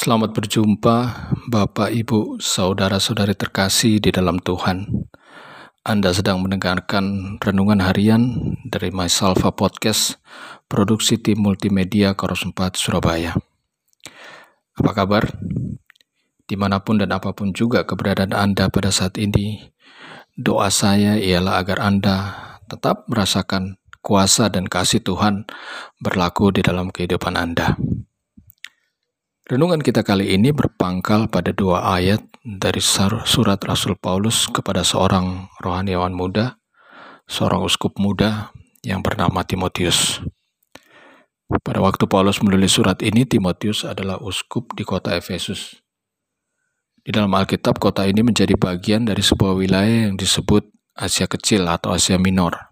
Selamat berjumpa, Bapak, Ibu, saudara-saudari terkasih di dalam Tuhan. Anda sedang mendengarkan renungan harian dari Mysalva Podcast, produksi tim multimedia Koros 4 Surabaya. Apa kabar? Di mana pun dan apa pun juga keberadaan Anda pada saat ini, doa saya ialah agar Anda tetap merasakan kuasa dan kasih Tuhan berlaku di dalam kehidupan Anda. Renungan kita kali ini berpangkal pada dua ayat dari surat Rasul Paulus kepada seorang rohaniawan muda, seorang uskup muda yang bernama Timotius. Pada waktu Paulus menulis surat ini, Timotius adalah uskup di kota Efesus. Di dalam Alkitab, kota ini menjadi bagian dari sebuah wilayah yang disebut Asia Kecil atau Asia Minor.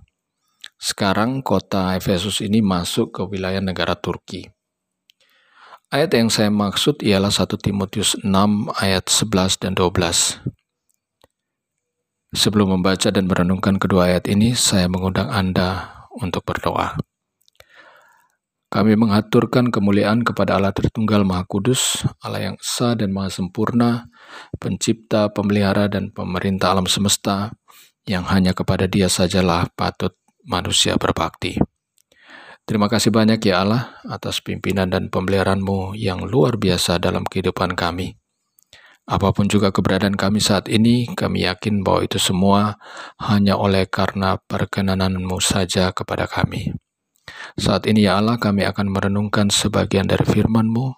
Sekarang kota Efesus ini masuk ke wilayah negara Turki. Ayat yang saya maksud ialah 1 Timotius 6 ayat 11 dan 12. Sebelum membaca dan merenungkan kedua ayat ini, saya mengundang Anda untuk berdoa. Kami mengaturkan kemuliaan kepada Allah Tritunggal Maha Kudus, Allah yang esa dan maha sempurna, pencipta, pemelihara, dan pemerintah alam semesta, yang hanya kepada dia sajalah patut manusia berbakti. Terima kasih banyak ya Allah atas pimpinan dan pemeliharaanmu yang luar biasa dalam kehidupan kami. Apa pun juga keberadaan kami saat ini, kami yakin bahwa itu semua hanya oleh karena perkenananmu saja kepada kami. Saat ini ya Allah kami akan merenungkan sebagian dari firman-Mu.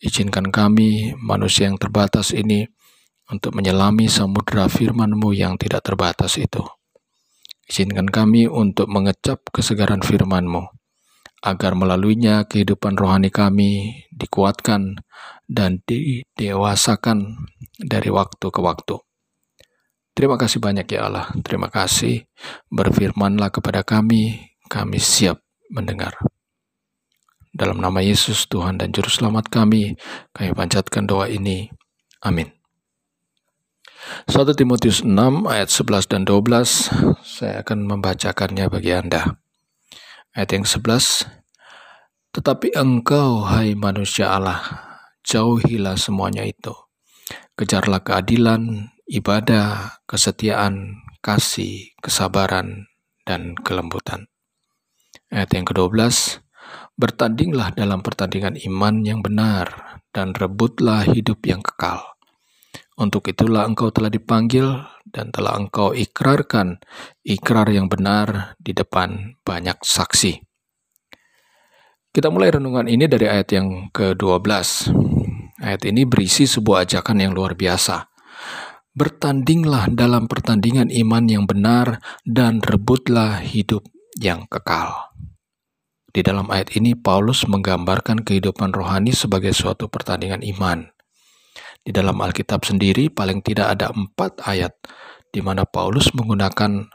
Izinkan kami, manusia yang terbatas ini, untuk menyelami samudera firman-Mu yang tidak terbatas itu. Izinkan kami untuk mengecap kesegaran firman-Mu agar melaluinya kehidupan rohani kami dikuatkan dan didewasakan dari waktu ke waktu. Terima kasih banyak ya Allah, terima kasih. Berfirmanlah kepada kami, kami siap mendengar. Dalam nama Yesus Tuhan dan Juru Selamat kami, kami panjatkan doa ini. Amin. 1 Timotius 6 ayat 11 dan 12, saya akan membacakannya bagi Anda. Ayat yang 11, Tetapi engkau, hai manusia Allah, jauhilah semuanya itu. Kejarlah keadilan, ibadah, kesetiaan, kasih, kesabaran, dan kelembutan. Ayat yang ke-12, Bertandinglah dalam pertandingan iman yang benar, dan rebutlah hidup yang kekal. Untuk itulah engkau telah dipanggil dan telah engkau ikrarkan ikrar yang benar di depan banyak saksi. Kita mulai renungan ini dari ayat yang ke-12. Ayat ini berisi sebuah ajakan yang luar biasa. Bertandinglah dalam pertandingan iman yang benar dan rebutlah hidup yang kekal. Di dalam ayat ini Paulus menggambarkan kehidupan rohani sebagai suatu pertandingan iman. Di dalam Alkitab sendiri paling tidak ada empat ayat di mana Paulus menggunakan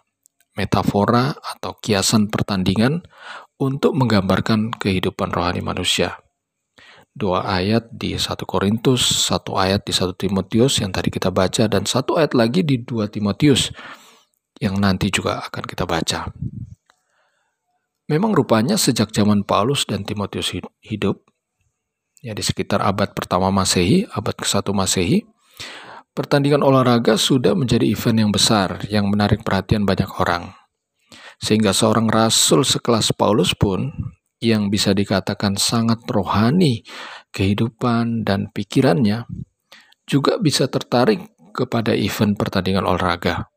metafora atau kiasan pertandingan untuk menggambarkan kehidupan rohani manusia. Dua ayat di 1 Korintus, satu ayat di 1 Timotius yang tadi kita baca, dan satu ayat lagi di 2 Timotius yang nanti juga akan kita baca. Memang rupanya sejak zaman Paulus dan Timotius hidup, ya di sekitar abad pertama Masehi, abad ke-1 Masehi, Pertandingan olahraga sudah menjadi event yang besar yang menarik perhatian banyak orang. Sehingga seorang rasul sekelas Paulus pun yang bisa dikatakan sangat rohani kehidupan dan pikirannya juga bisa tertarik kepada event pertandingan olahraga.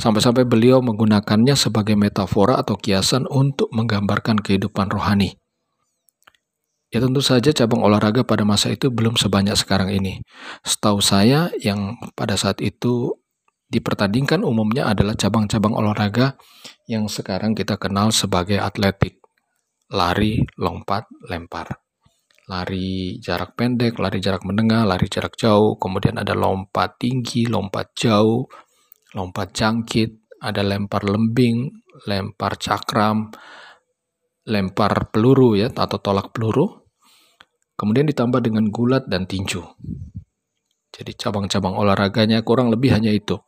Sampai-sampai beliau menggunakannya sebagai metafora atau kiasan untuk menggambarkan kehidupan rohani. Ya tentu saja cabang olahraga pada masa itu belum sebanyak sekarang ini. Setahu saya yang pada saat itu dipertandingkan umumnya adalah cabang-cabang olahraga yang sekarang kita kenal sebagai atletik. Lari, lompat, lempar. Lari jarak pendek, lari jarak menengah, lari jarak jauh, kemudian ada lompat tinggi, lompat jauh, lompat jangkit, ada lempar lembing, lempar cakram, lempar peluru ya atau tolak peluru, Kemudian ditambah dengan gulat dan tinju. Jadi cabang-cabang olahraganya kurang lebih hanya itu.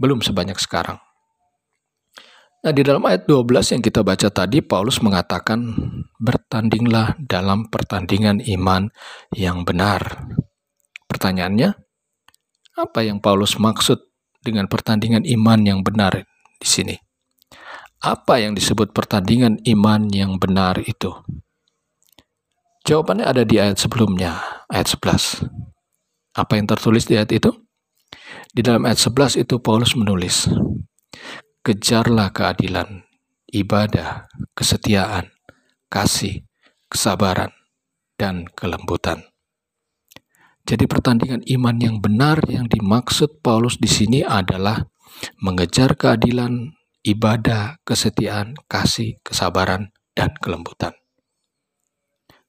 Belum sebanyak sekarang. Nah, di dalam ayat 12 yang kita baca tadi, Paulus mengatakan, bertandinglah dalam pertandingan iman yang benar. Pertanyaannya, apa yang Paulus maksud dengan pertandingan iman yang benar di sini? Apa yang disebut pertandingan iman yang benar itu? Jawabannya ada di ayat sebelumnya, ayat 11. Apa yang tertulis di ayat itu? Di dalam ayat 11 itu Paulus menulis, kejarlah keadilan, ibadah, kesetiaan, kasih, kesabaran, dan kelembutan. Jadi pertandingan iman yang benar yang dimaksud Paulus di sini adalah mengejar keadilan, ibadah, kesetiaan, kasih, kesabaran, dan kelembutan.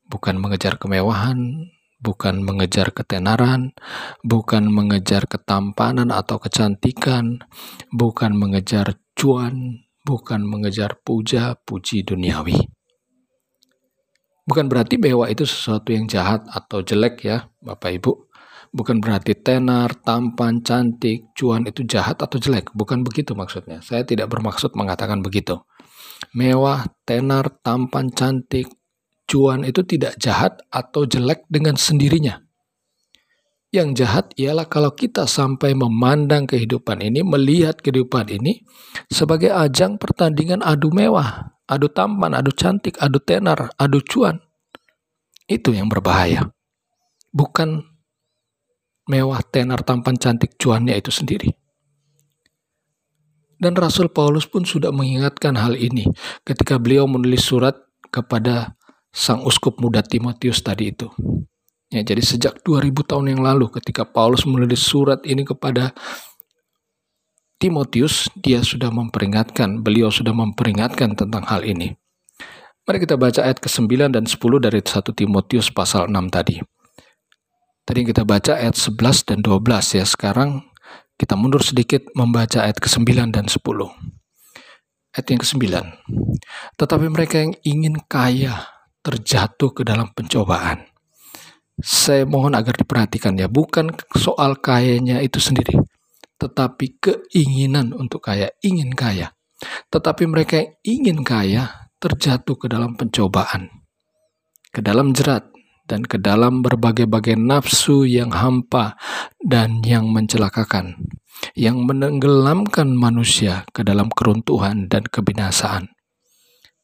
Bukan mengejar kemewahan, bukan mengejar ketenaran, bukan mengejar ketampanan atau kecantikan, bukan mengejar cuan, bukan mengejar puja puji duniawi. Bukan berarti bewa itu sesuatu yang jahat atau jelek ya, Bapak Ibu. Bukan berarti tenar, tampan, cantik, cuan itu jahat atau jelek. Bukan begitu maksudnya. Saya tidak bermaksud mengatakan begitu. Mewah, tenar, tampan, cantik, cuan itu tidak jahat atau jelek dengan sendirinya. Yang jahat ialah kalau kita sampai memandang kehidupan ini, melihat kehidupan ini sebagai ajang pertandingan adu mewah, adu tampan, adu cantik, adu tenar, adu cuan. Itu yang berbahaya. Bukan mewah, tenar, tampan, cantik, cuannya itu sendiri. Dan Rasul Paulus pun sudah mengingatkan hal ini ketika beliau menulis surat kepada sang uskup muda Timotius tadi itu. Ya, jadi sejak 2000 tahun yang lalu ketika Paulus menulis surat ini kepada Timotius, dia sudah memperingatkan, beliau sudah memperingatkan tentang hal ini. Mari kita baca ayat ke-9 dan 10 dari 1 Timotius pasal 6 tadi. Tadi kita baca ayat 11 dan 12 ya. Sekarang kita mundur sedikit membaca ayat ke-9 dan 10. Ayat yang ke-9. Tetapi mereka yang ingin kaya terjatuh ke dalam pencobaan. Saya mohon agar diperhatikan ya, bukan soal kayanya itu sendiri, tetapi keinginan untuk kaya, ingin kaya. Tetapi mereka yang ingin kaya terjatuh ke dalam pencobaan, ke dalam jerat, dan ke dalam berbagai-bagai nafsu yang hampa dan yang mencelakakan, yang menenggelamkan manusia ke dalam keruntuhan dan kebinasaan.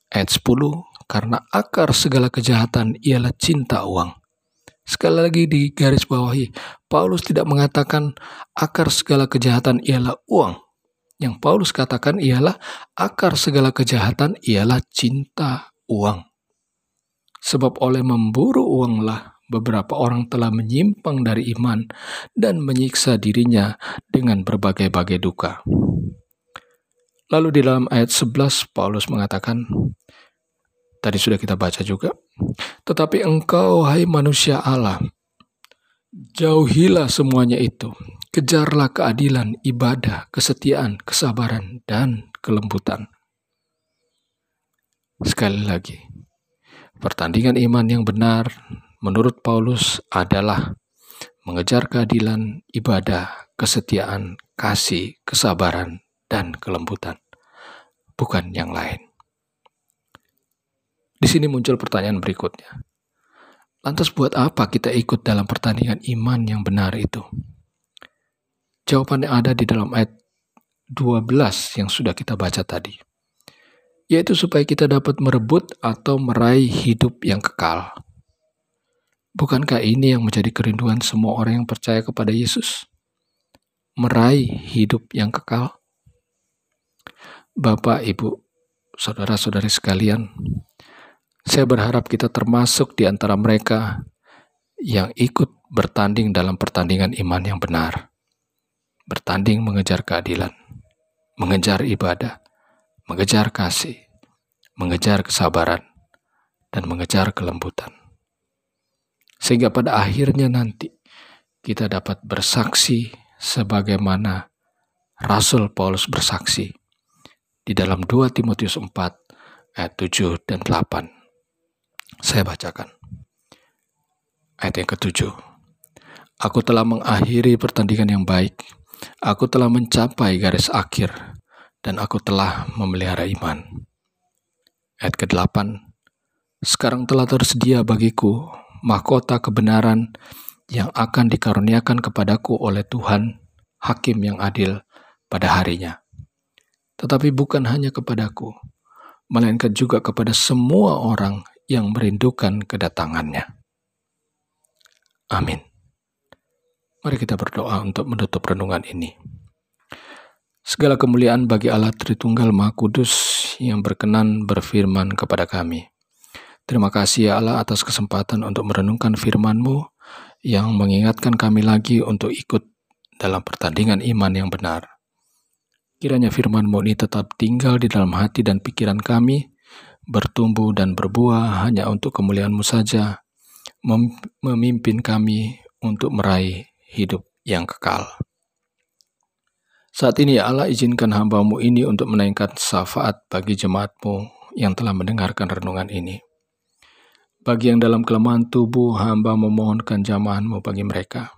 Ayat 10 karena akar segala kejahatan ialah cinta uang. Sekali lagi di garis bawahi, Paulus tidak mengatakan akar segala kejahatan ialah uang. Yang Paulus katakan ialah akar segala kejahatan ialah cinta uang. Sebab oleh memburu uanglah beberapa orang telah menyimpang dari iman dan menyiksa dirinya dengan berbagai-bagai duka. Lalu di dalam ayat 11 Paulus mengatakan, Tadi sudah kita baca juga. Tetapi engkau, hai manusia Allah, jauhilah semuanya itu. Kejarlah keadilan, ibadah, kesetiaan, kesabaran, dan kelembutan. Sekali lagi, pertandingan iman yang benar menurut Paulus adalah mengejar keadilan, ibadah, kesetiaan, kasih, kesabaran, dan kelembutan, bukan yang lain. Di sini muncul pertanyaan berikutnya. Lantas buat apa kita ikut dalam pertandingan iman yang benar itu? Jawabannya ada di dalam ayat 12 yang sudah kita baca tadi. Yaitu supaya kita dapat merebut atau meraih hidup yang kekal. Bukankah ini yang menjadi kerinduan semua orang yang percaya kepada Yesus? Meraih hidup yang kekal. Bapak, Ibu, saudara-saudari sekalian, saya berharap kita termasuk di antara mereka yang ikut bertanding dalam pertandingan iman yang benar. Bertanding mengejar keadilan, mengejar ibadah, mengejar kasih, mengejar kesabaran, dan mengejar kelembutan. Sehingga pada akhirnya nanti kita dapat bersaksi sebagaimana Rasul Paulus bersaksi di dalam 2 Timotius 4 ayat 7 dan 8. Saya bacakan. Ayat yang ketujuh. Aku telah mengakhiri pertandingan yang baik. Aku telah mencapai garis akhir dan aku telah memelihara iman. Ayat ke-8, Sekarang telah tersedia bagiku mahkota kebenaran yang akan dikaruniakan kepadaku oleh Tuhan, Hakim yang adil pada harinya. Tetapi bukan hanya kepadaku, melainkan juga kepada semua orang yang merindukan kedatangannya. Amin. Mari kita berdoa untuk menutup renungan ini. Segala kemuliaan bagi Allah Tritunggal Maha Kudus yang berkenan berfirman kepada kami. Terima kasih ya Allah atas kesempatan untuk merenungkan firman-Mu yang mengingatkan kami lagi untuk ikut dalam pertandingan iman yang benar. Kiranya firman-Mu ini tetap tinggal di dalam hati dan pikiran kami, bertumbuh dan berbuah hanya untuk kemuliaan-Mu saja, memimpin kami untuk meraih hidup yang kekal. Saat ini ya Allah izinkan hambamu ini untuk menaikkan syafaat bagi jemaatmu yang telah mendengarkan renungan ini. Bagi yang dalam kelemahan tubuh, hamba memohonkan jamahanmu bagi mereka,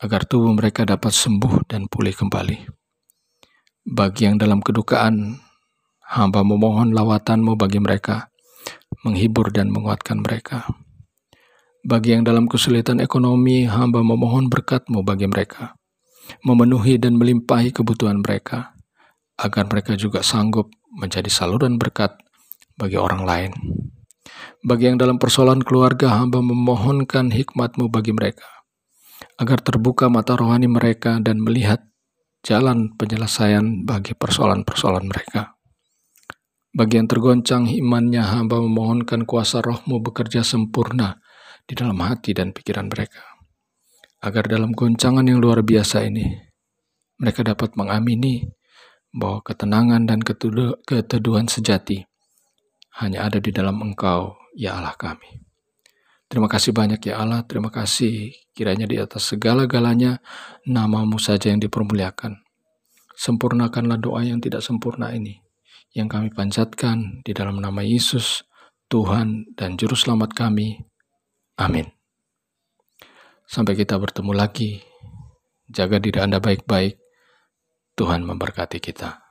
agar tubuh mereka dapat sembuh dan pulih kembali. Bagi yang dalam kedukaan, hamba memohon lawatanmu bagi mereka, menghibur dan menguatkan mereka. Bagi yang dalam kesulitan ekonomi, hamba memohon berkatmu bagi mereka memenuhi dan melimpahi kebutuhan mereka, agar mereka juga sanggup menjadi saluran berkat bagi orang lain. Bagi yang dalam persoalan keluarga, hamba memohonkan hikmatmu bagi mereka, agar terbuka mata rohani mereka dan melihat jalan penyelesaian bagi persoalan-persoalan mereka. Bagi yang tergoncang imannya, hamba memohonkan kuasa rohmu bekerja sempurna di dalam hati dan pikiran mereka agar dalam goncangan yang luar biasa ini mereka dapat mengamini bahwa ketenangan dan keteduhan sejati hanya ada di dalam Engkau, ya Allah kami. Terima kasih banyak ya Allah, terima kasih kiranya di atas segala-galanya namamu saja yang dipermuliakan. Sempurnakanlah doa yang tidak sempurna ini, yang kami panjatkan di dalam nama Yesus, Tuhan dan Juru Selamat kami. Amin. Sampai kita bertemu lagi. Jaga diri Anda baik-baik. Tuhan memberkati kita.